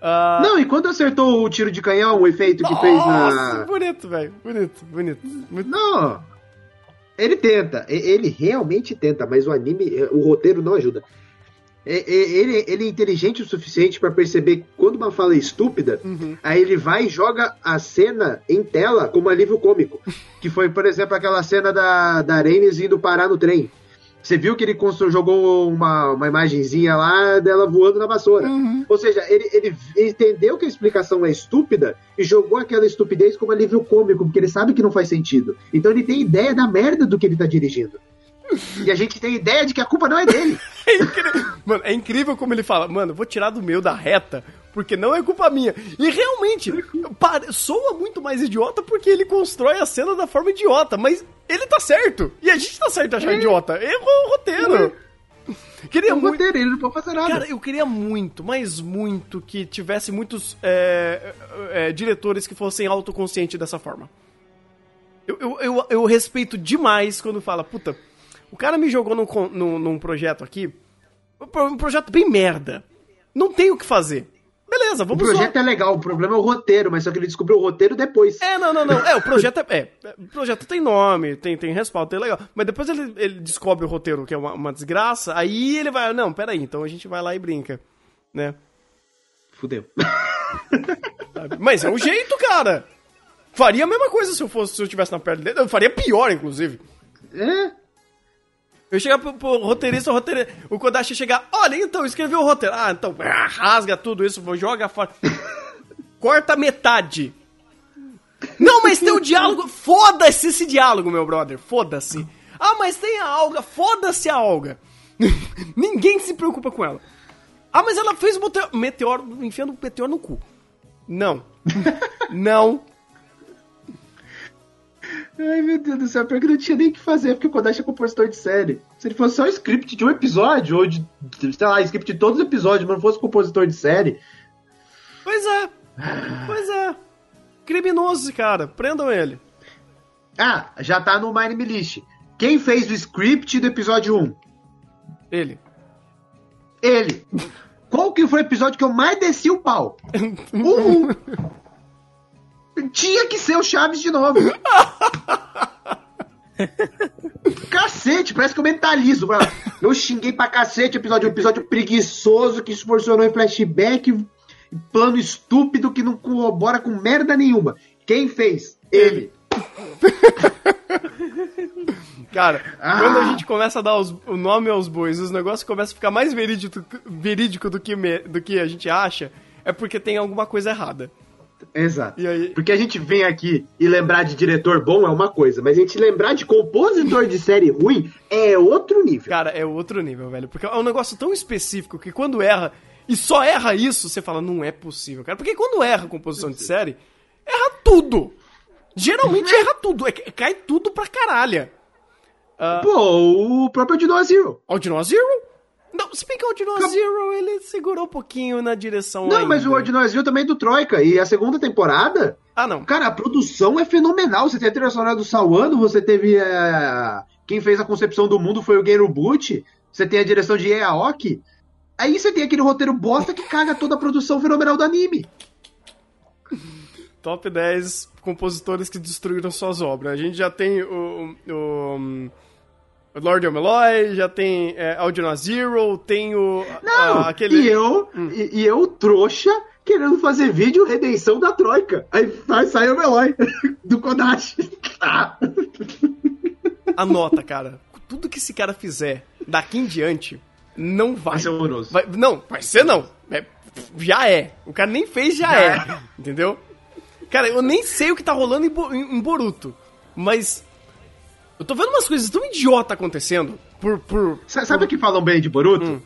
[SPEAKER 1] Ah,
[SPEAKER 2] Não, e quando acertou o tiro de canhão, o efeito que fez
[SPEAKER 1] nossa,
[SPEAKER 2] na.
[SPEAKER 1] bonito, velho. Bonito, bonito. Muito-
[SPEAKER 2] Não! Ele tenta, ele realmente tenta, mas o anime, eh, o roteiro não ajuda. Ele, ele é inteligente o suficiente pra perceber quando uma fala é estúpida,
[SPEAKER 1] Uhum.
[SPEAKER 2] aí ele vai e joga a cena em tela como alívio cômico. (laughs) Que foi, por exemplo, aquela cena da, da Rhaenys indo parar no trem. Você viu que ele jogou uma, uma imagenzinha lá dela voando na vassoura.
[SPEAKER 1] Uhum.
[SPEAKER 2] Ou seja, ele, ele entendeu que a explicação é estúpida e jogou aquela estupidez como alívio cômico, porque ele sabe que não faz sentido. Então ele tem ideia da merda do que ele tá dirigindo. E a gente tem ideia de que a culpa não é dele. (laughs)
[SPEAKER 1] É incrível. Mano, é incrível como ele fala, mano, vou tirar do meio da reta, porque não é culpa minha. E realmente, soa muito mais idiota porque ele constrói a cena da forma idiota, mas ele tá certo. E a gente tá certo achar idiota. Errou o roteiro. (laughs) Queria
[SPEAKER 2] É um
[SPEAKER 1] muito.
[SPEAKER 2] roteiro, ele não pode fazer nada.
[SPEAKER 1] Cara, eu queria muito, mas muito, que tivesse muitos é, é, é, diretores que fossem autoconscientes dessa forma. Eu, eu, eu, eu respeito demais quando fala, puta, o cara me jogou num, con- num, num projeto aqui, um projeto bem merda. Não tem o que fazer. Beleza,
[SPEAKER 2] o
[SPEAKER 1] vamos
[SPEAKER 2] projeto
[SPEAKER 1] zoar.
[SPEAKER 2] é legal, o problema é o roteiro, mas só que ele descobriu o roteiro depois.
[SPEAKER 1] É, não, não, não. É, o projeto é, é. O projeto tem nome, tem, tem respaldo, tem legal. Mas depois ele, ele descobre o roteiro, que é uma, uma desgraça, aí ele vai. Não, peraí, então a gente vai lá e brinca. Né?
[SPEAKER 2] Fudeu. (laughs)
[SPEAKER 1] Mas é o jeito, cara. Faria a mesma coisa se eu fosse, se eu estivesse na perna dele. Eu faria pior, inclusive.
[SPEAKER 2] É,
[SPEAKER 1] Eu chegar pro, pro roteirista, o roteirista, o Kodashi chegar, olha, então, escreveu o roteiro. Ah, então, ah, rasga tudo isso, joga fora. (laughs) Corta metade. Não, mas tem o diálogo. Foda-se esse diálogo, meu brother. Foda-se. Ah, mas tem a alga. Foda-se a alga. (laughs) Ninguém se preocupa com ela. Ah, mas ela fez o meteoro, meteoro enfiando o meteoro no cu. Não. (laughs) Não.
[SPEAKER 2] Ai, meu Deus do céu, pior que não tinha nem o que fazer, porque o Kodashi é compositor de série. Se ele fosse só script de um episódio, ou de, sei lá, script de todos os episódios, mas não fosse compositor de série.
[SPEAKER 1] Pois é. Pois é. Criminoso cara. Prendam ele.
[SPEAKER 2] Ah, já tá no Mine Me List. Quem fez o script do episódio 1?
[SPEAKER 1] Ele.
[SPEAKER 2] Ele. Qual que foi o episódio que eu mais desci o pau? 1. (laughs) Tinha que ser o Chaves de novo. (laughs) cacete, parece que eu mentalizo. Lá. Eu xinguei pra cacete o episódio, um episódio preguiçoso que se funcionou em flashback, plano estúpido que não corrobora com merda nenhuma. Quem fez? Ele. (laughs)
[SPEAKER 1] Cara,
[SPEAKER 2] Ah.
[SPEAKER 1] quando a gente começa a dar os- o nome aos bois, os negócios começam a ficar mais verídico, verídico do, que do que a gente acha, é porque tem alguma coisa errada.
[SPEAKER 2] Exato.
[SPEAKER 1] Aí-
[SPEAKER 2] Porque a gente vem aqui e lembrar de diretor bom é uma coisa, mas a gente lembrar de compositor de série ruim é outro nível.
[SPEAKER 1] Cara, é outro nível, velho. Porque é um negócio tão específico que quando erra, e só erra isso, você fala, não é possível, cara. Porque quando erra a composição de série, erra tudo. Geralmente erra tudo. É, cai tudo pra caralho.
[SPEAKER 2] Pô, o próprio Dino Zero.
[SPEAKER 1] Ordinal Zero? Se bem que o Ordinal Zero, ele segurou um pouquinho na direção
[SPEAKER 2] Não,
[SPEAKER 1] ainda.
[SPEAKER 2] mas o Ordinal Zero também é do Troika. E a segunda temporada,
[SPEAKER 1] Ah, não.
[SPEAKER 2] cara, a produção é fenomenal. Você tem a trilha sonora do Sawano, você teve a... Quem fez a concepção do mundo foi o Geno Buchi. Você tem a direção de Ie Aoki. Aí você tem aquele roteiro bosta que caga toda a produção fenomenal do anime.
[SPEAKER 1] Top 10 compositores que destruíram suas obras. A gente já tem o, o, o Lord Omeloy, já tem é, Audino Zero, tem o.
[SPEAKER 2] Não,
[SPEAKER 1] a- aquele.
[SPEAKER 2] e eu, e, e eu, trouxa, querendo fazer vídeo redenção da Troika. Aí faz, sai o Meloy, (laughs) do Kodashi. Ah.
[SPEAKER 1] Anota, cara. Tudo que esse cara fizer daqui em diante, não vai.
[SPEAKER 2] Vai ser horroroso.
[SPEAKER 1] Vai- não, vai ser não. É, já é. O cara nem fez, já,
[SPEAKER 2] Já
[SPEAKER 1] é.
[SPEAKER 2] é.
[SPEAKER 1] Entendeu? Cara, eu nem sei o que tá rolando em, em- em Boruto. Mas. Eu tô vendo umas coisas tão idiota acontecendo. Por. por
[SPEAKER 2] Sa- Sabe o que falam bem de Boruto?
[SPEAKER 1] Hum.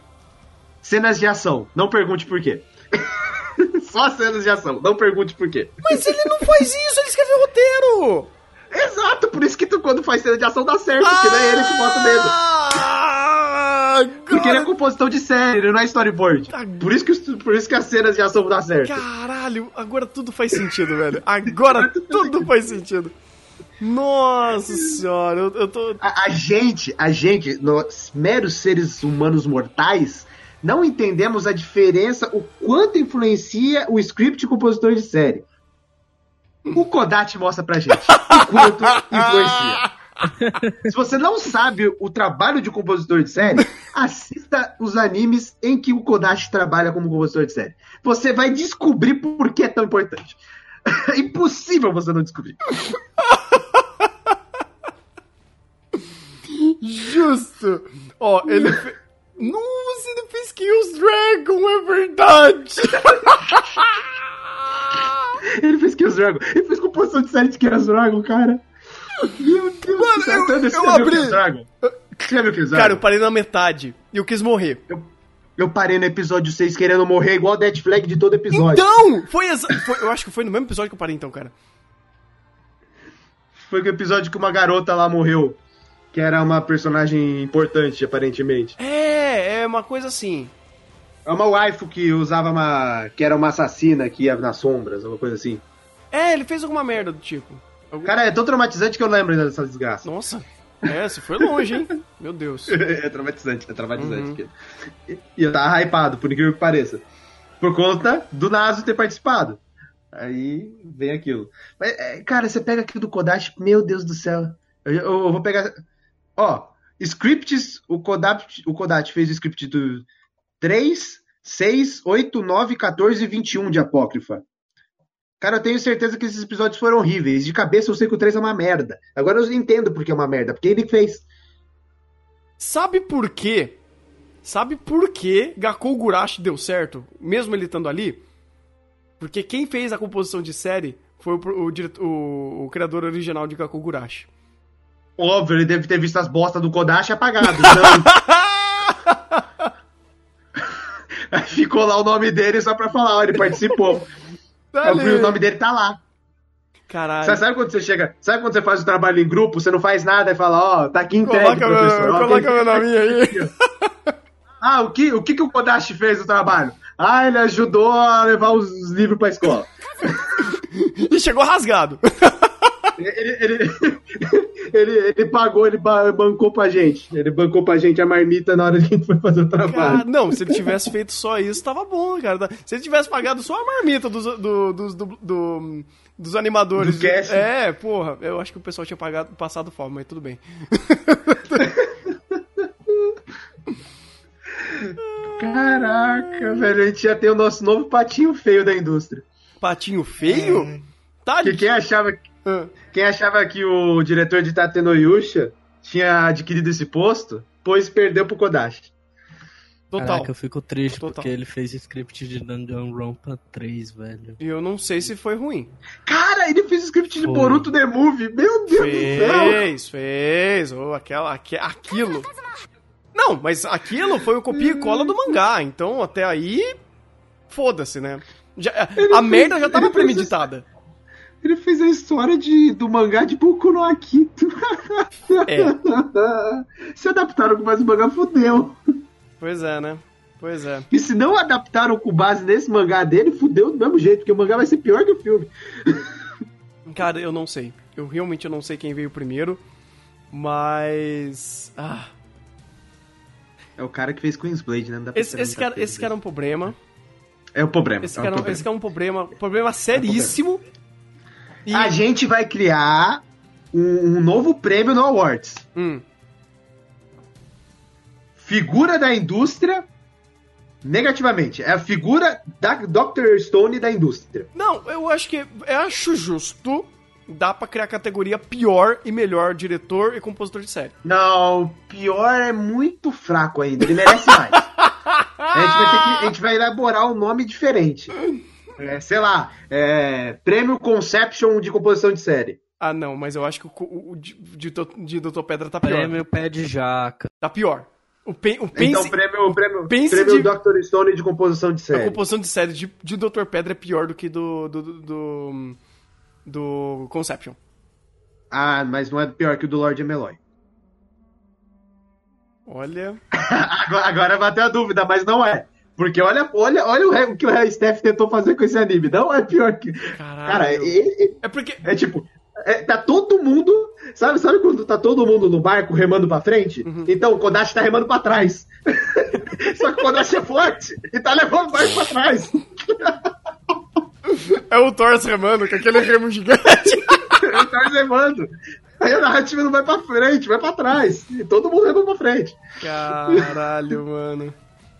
[SPEAKER 2] Cenas de ação. Não pergunte por quê. (laughs) Só cenas de ação. Não pergunte por quê.
[SPEAKER 1] Mas ele não faz isso, ele escreveu roteiro!
[SPEAKER 2] Exato, por isso que tu, quando faz cena de ação dá certo, porque não é ele que bota o dedo.
[SPEAKER 1] Ah,
[SPEAKER 2] Porque ele é compositor de série, ele não é storyboard.
[SPEAKER 1] Ah.
[SPEAKER 2] Por isso que, por isso que as cenas de ação dão certo.
[SPEAKER 1] Caralho, agora tudo faz sentido, velho. Agora tudo faz sentido. Nossa senhora, eu, eu tô.
[SPEAKER 2] A, a gente, a gente, nós meros seres humanos mortais, não entendemos a diferença, o quanto influencia o script e compositor de série. O Kodachi mostra pra gente o quanto influencia. Se você não sabe o trabalho de compositor de série, assista os animes em que o Kodachi trabalha como compositor de série. Você vai descobrir por que é tão importante. É (laughs) impossível você não descobrir.
[SPEAKER 1] Justo! Ó, ele. Fe... Nossa, ele fez Kills Dragon, é verdade! (laughs)
[SPEAKER 2] Ele fez Kills Dragon. Ele fez composição de série de Kills Dragon, cara. Meu Deus
[SPEAKER 1] Mano,
[SPEAKER 2] do céu.
[SPEAKER 1] eu- eu
[SPEAKER 2] viu
[SPEAKER 1] abri-
[SPEAKER 2] Kills Dragon? Viu Kills
[SPEAKER 1] Cara, eu
[SPEAKER 2] Dragon?
[SPEAKER 1] parei na metade e eu quis morrer.
[SPEAKER 2] Eu, eu parei no episódio 6 querendo morrer igual Dead Flag de todo episódio.
[SPEAKER 1] Então! Foi, exa... foi- Eu acho que foi no mesmo episódio que eu parei, então, cara.
[SPEAKER 2] Foi o episódio que uma garota lá morreu. Que era uma personagem importante, aparentemente.
[SPEAKER 1] É, é uma coisa assim.
[SPEAKER 2] É uma waifu que usava uma. que era uma assassina que ia nas sombras, uma coisa assim.
[SPEAKER 1] É, ele fez alguma merda do tipo. Algum-
[SPEAKER 2] Cara, é tão traumatizante que eu lembro ainda dessa desgraça.
[SPEAKER 1] Nossa. É, você foi longe, hein? (laughs) Meu Deus.
[SPEAKER 2] é traumatizante, é traumatizante.
[SPEAKER 1] Uhum.
[SPEAKER 2] E e eu tava hypado, por incrível que pareça. Por conta do Naso ter participado. Aí vem aquilo. Mas, é, cara, você pega aquilo do Kodashi, meu Deus do céu. Eu, eu- eu vou pegar. Ó, scripts, o Kodashi, o Kodashi fez o script do 3, 6, 8, 9, 14 e 21 de Apócrifa. Cara, eu tenho certeza que esses episódios foram horríveis. De cabeça eu sei que o 3 é uma merda. Agora eu entendo porque é uma merda. Porque ele fez.
[SPEAKER 1] Sabe por quê? Sabe por que Gakou Gurashi deu certo, mesmo ele estando ali? Porque quem fez a composição de série foi o, o, o- o criador original de Gakou Gurashi.
[SPEAKER 2] Óbvio, ele deve ter visto as bostas do Kodashi apagado. Então... (laughs) Aí Ficou lá o nome dele só pra falar, ó, ele participou.
[SPEAKER 1] Tá
[SPEAKER 2] o nome dele tá lá.
[SPEAKER 1] Caralho.
[SPEAKER 2] Sabe, sabe quando você chega, sabe quando você faz o trabalho em grupo, você não faz nada e fala, ó, tá aqui entregue,
[SPEAKER 1] Coloca,
[SPEAKER 2] professor.
[SPEAKER 1] meu,
[SPEAKER 2] ó,
[SPEAKER 1] coloca
[SPEAKER 2] tem-
[SPEAKER 1] meu nominho aí.
[SPEAKER 2] Ah, o que, o que que o Kodashi fez no trabalho? Ah, ele ajudou a levar os livros pra escola. (laughs)
[SPEAKER 1] E chegou rasgado.
[SPEAKER 2] Ele, ele, ele, ele pagou, ele ba- bancou pra gente. Ele bancou pra gente a marmita na hora que a gente foi fazer o trabalho.
[SPEAKER 1] Cara, não, se ele tivesse feito só isso, tava bom, cara. Se ele tivesse pagado só a marmita dos, do- dos, do- do- dos animadores.
[SPEAKER 2] Do cast.
[SPEAKER 1] É, porra, eu acho que o pessoal tinha pagado, passado fome, mas tudo bem. (laughs)
[SPEAKER 2] Caraca, velho, a gente já tem o nosso novo patinho feio da indústria.
[SPEAKER 1] Patinho feio? Tá
[SPEAKER 2] Que quem achava, quem achava que o diretor de Tate no Yusha tinha adquirido esse posto, pois perdeu pro Kodashi.
[SPEAKER 1] Total.
[SPEAKER 3] Caraca, eu fico triste
[SPEAKER 1] Total.
[SPEAKER 3] porque ele fez script de Danganronpa 3, velho.
[SPEAKER 1] E eu não sei se foi ruim.
[SPEAKER 2] Cara, ele fez o script de
[SPEAKER 3] Foi.
[SPEAKER 2] Boruto The Movie. Meu Deus do céu.
[SPEAKER 1] Fez, fez. Oh, aquela, aque- aquilo. Não, mas aquilo foi o copia e cola do mangá. Então, até aí, foda-se, né? Já- a
[SPEAKER 2] fez-
[SPEAKER 1] merda já tava
[SPEAKER 2] ele fez
[SPEAKER 1] premeditada.
[SPEAKER 2] Ele fez a história de, do mangá de Boku no Akito. (laughs)
[SPEAKER 1] É.
[SPEAKER 2] Se adaptaram com mais o mangá, fudeu.
[SPEAKER 1] Pois é, né? Pois é.
[SPEAKER 2] E se não adaptaram com base nesse mangá dele, fudeu do mesmo jeito, porque o mangá vai ser pior que o filme.
[SPEAKER 1] Cara, eu não sei. Eu realmente não sei quem veio primeiro. Mas. Ah,
[SPEAKER 2] É o cara que fez Queensblade, né? Não dá pra
[SPEAKER 1] esse, esse, cara, esse cara é um problema.
[SPEAKER 2] É o problema.
[SPEAKER 1] Esse
[SPEAKER 2] é
[SPEAKER 1] cara,
[SPEAKER 2] problema.
[SPEAKER 1] esse cara é um problema. Problema seríssimo. E.
[SPEAKER 2] A gente vai criar um, um novo prêmio no Awards.
[SPEAKER 1] Hum,
[SPEAKER 2] Figura da indústria negativamente. É a figura da Dr. Stone da indústria.
[SPEAKER 1] Não, eu acho que. Eu acho justo. Dá pra criar categoria pior e melhor diretor e compositor de série.
[SPEAKER 2] Não, pior é muito fraco ainda. Ele merece mais. (laughs) a, gente vai ter que, a gente vai elaborar um nome diferente. É, sei lá, é, Prêmio Conception de composição de série.
[SPEAKER 1] Ah, não, mas eu acho que o, o, o de, de, Dr. Pedra tá pior.
[SPEAKER 3] Prêmio pé de jaca.
[SPEAKER 1] Tá pior. O, pen, o pense,
[SPEAKER 2] então, prêmio, prêmio,
[SPEAKER 1] pense
[SPEAKER 2] prêmio
[SPEAKER 1] de-
[SPEAKER 2] Dr. Stone de composição de
[SPEAKER 1] a
[SPEAKER 2] série.
[SPEAKER 1] composição de série de, de Dr. Pedra é pior do que do. do. do, do, do Conception.
[SPEAKER 2] Ah, mas não é pior que o do Lord Emeloy.
[SPEAKER 1] Olha. (laughs)
[SPEAKER 2] agora, agora bateu a dúvida, mas não é. Porque olha, olha, olha o, o que o Steph tentou fazer com esse anime. Não é pior que.
[SPEAKER 1] Caralho.
[SPEAKER 2] Cara, ele,
[SPEAKER 1] É porque.
[SPEAKER 2] É tipo, é, tá todo mundo. Sabe, sabe quando tá todo mundo no barco remando pra frente?
[SPEAKER 1] Uhum.
[SPEAKER 2] Então o Kodashi tá remando pra trás. (laughs) Só que o Kodashi é forte e tá levando o barco pra trás. (laughs)
[SPEAKER 1] É o Thor remando com aquele remo gigante. (laughs)
[SPEAKER 2] Ele tá remando. Aí a narrativa não vai pra frente, vai pra trás. E todo mundo rema pra frente.
[SPEAKER 1] Caralho, mano.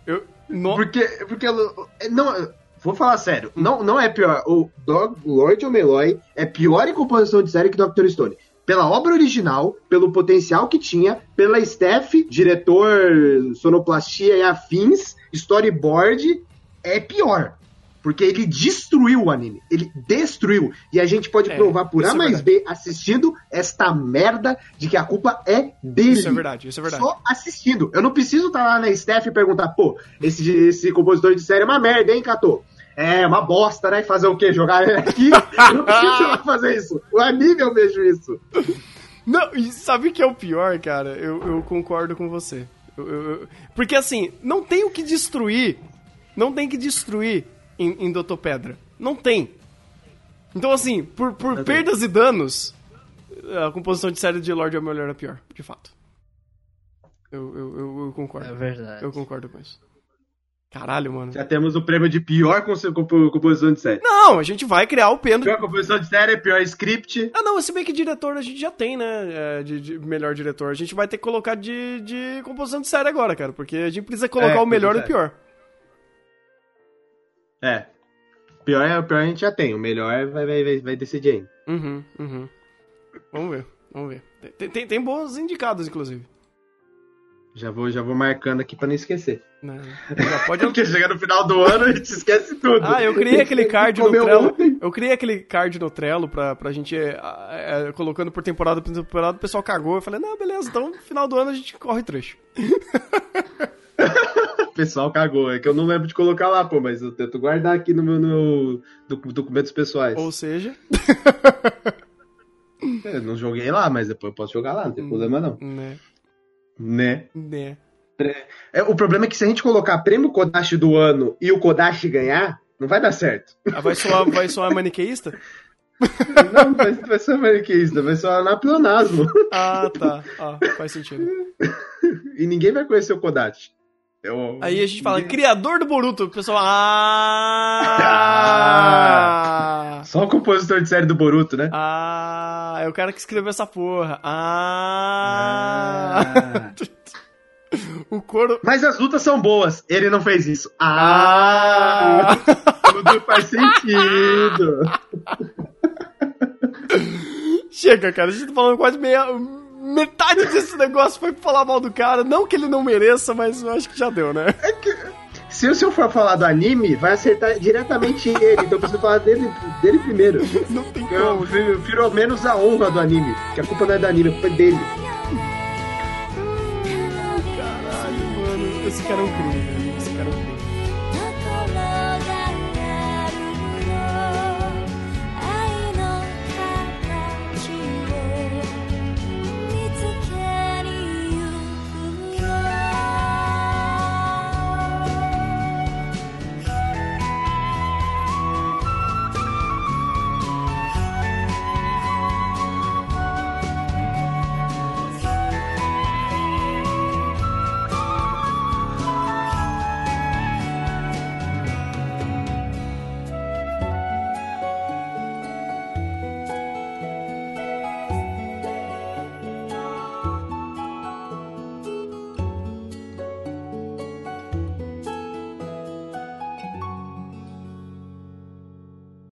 [SPEAKER 1] Eu. No...
[SPEAKER 2] Porque. porque não, vou falar sério. Não, não é pior. O Dog, Lord Omeloy é pior em composição de série que Dr. Stone. Pela obra original, pelo potencial que tinha, pela staff, diretor, sonoplastia e afins, storyboard, é pior. Porque ele destruiu o anime. Ele destruiu. E a gente pode
[SPEAKER 1] É,
[SPEAKER 2] provar por A
[SPEAKER 1] é
[SPEAKER 2] mais B assistindo esta merda de que a culpa é dele.
[SPEAKER 1] Isso é verdade, isso é verdade.
[SPEAKER 2] Só assistindo. Eu não preciso estar lá na staff e perguntar, pô, esse, esse compositor de série é uma merda, hein, Cato? É, uma bosta, né? Fazer o quê? Jogar ele aqui? Eu não preciso lá fazer isso. O anime eu vejo isso.
[SPEAKER 1] Não, e sabe o que é o pior, cara? Eu, eu concordo com você. Eu- eu- porque assim, não tem o que destruir. Não tem que destruir em, em Doutor Pedra. Não tem. Então, assim, por, por perdas e danos, a composição de série de Lorde é melhor a pior, de fato. Eu, eu, eu, eu concordo.
[SPEAKER 3] É verdade.
[SPEAKER 1] Eu concordo com isso. Caralho, mano.
[SPEAKER 2] Já temos o prêmio de pior composição de série.
[SPEAKER 1] Não, a gente vai criar o pêndulo.
[SPEAKER 2] Pior composição de série, pior script.
[SPEAKER 1] Ah, não, se bem que diretor a gente já tem, né? é, de, de melhor diretor. A gente vai ter que colocar de, de composição de série agora, cara. Porque a gente precisa colocar
[SPEAKER 2] É,
[SPEAKER 1] o melhor e o
[SPEAKER 2] pois é.
[SPEAKER 1] pior.
[SPEAKER 2] É. Pior, é- pior a gente já tem. O melhor vai, vai, vai, vai decidir ainda.
[SPEAKER 1] Uhum, uhum. Vamos ver, vamos ver. Tem, tem, tem bons indicados, inclusive.
[SPEAKER 2] Já vou, já vou marcando aqui pra não esquecer.
[SPEAKER 1] Né? (laughs) Já pode
[SPEAKER 2] Porque chega no final do ano a gente esquece tudo.
[SPEAKER 1] Ah, eu criei aquele card no Trello.
[SPEAKER 2] ontem.
[SPEAKER 1] Eu criei aquele card no Trello pra, pra gente é, é, colocando por temporada por temporada. O pessoal cagou. Eu falei, não, beleza, então no final do ano a gente corre trecho. (laughs)
[SPEAKER 2] O pessoal cagou. É que eu não lembro de colocar lá, pô, mas eu tento guardar aqui no meu no, docu- documentos pessoais.
[SPEAKER 1] Ou seja, (laughs)
[SPEAKER 2] É, Eu não joguei lá, mas depois eu posso jogar lá, não tem problema não.
[SPEAKER 1] né,
[SPEAKER 2] Né?
[SPEAKER 1] né.
[SPEAKER 2] É, o problema é que se a gente colocar prêmio Kodashi do ano e o Kodashi ganhar, não vai dar certo.
[SPEAKER 1] Ah, vai soar, vai soar maniqueísta? (laughs)
[SPEAKER 2] Não, vai, vai ser americanista, vai ser anapleonasmo.
[SPEAKER 1] Ah, tá. Ah, faz sentido. (laughs)
[SPEAKER 2] E ninguém vai conhecer o Kodashi. Eu-
[SPEAKER 1] Aí a gente fala, criador do Boruto. O pessoal, ah! (laughs)
[SPEAKER 2] Só o compositor de série do Boruto, né?
[SPEAKER 1] Ah, é o cara que escreveu essa porra. Ah!
[SPEAKER 2] Ah. (laughs)
[SPEAKER 1] O coro.
[SPEAKER 2] Mas as lutas são boas. Ele não fez isso. Ah! Tudo faz sentido. (laughs)
[SPEAKER 1] Chega, cara, a gente tá falando quase meia. Metade desse negócio foi pra falar mal do cara. Não que ele não mereça, mas eu acho que já deu, né?
[SPEAKER 2] Se eu- se eu for falar do anime, vai acertar diretamente ele. Então eu preciso falar dele, dele primeiro. (laughs)
[SPEAKER 1] Não tem
[SPEAKER 2] Eu
[SPEAKER 1] como.
[SPEAKER 2] prefiro ao menos a honra do anime. Que a culpa não é do anime, a culpa é dele.
[SPEAKER 1] Caralho, mano. É. Esse cara é um crime.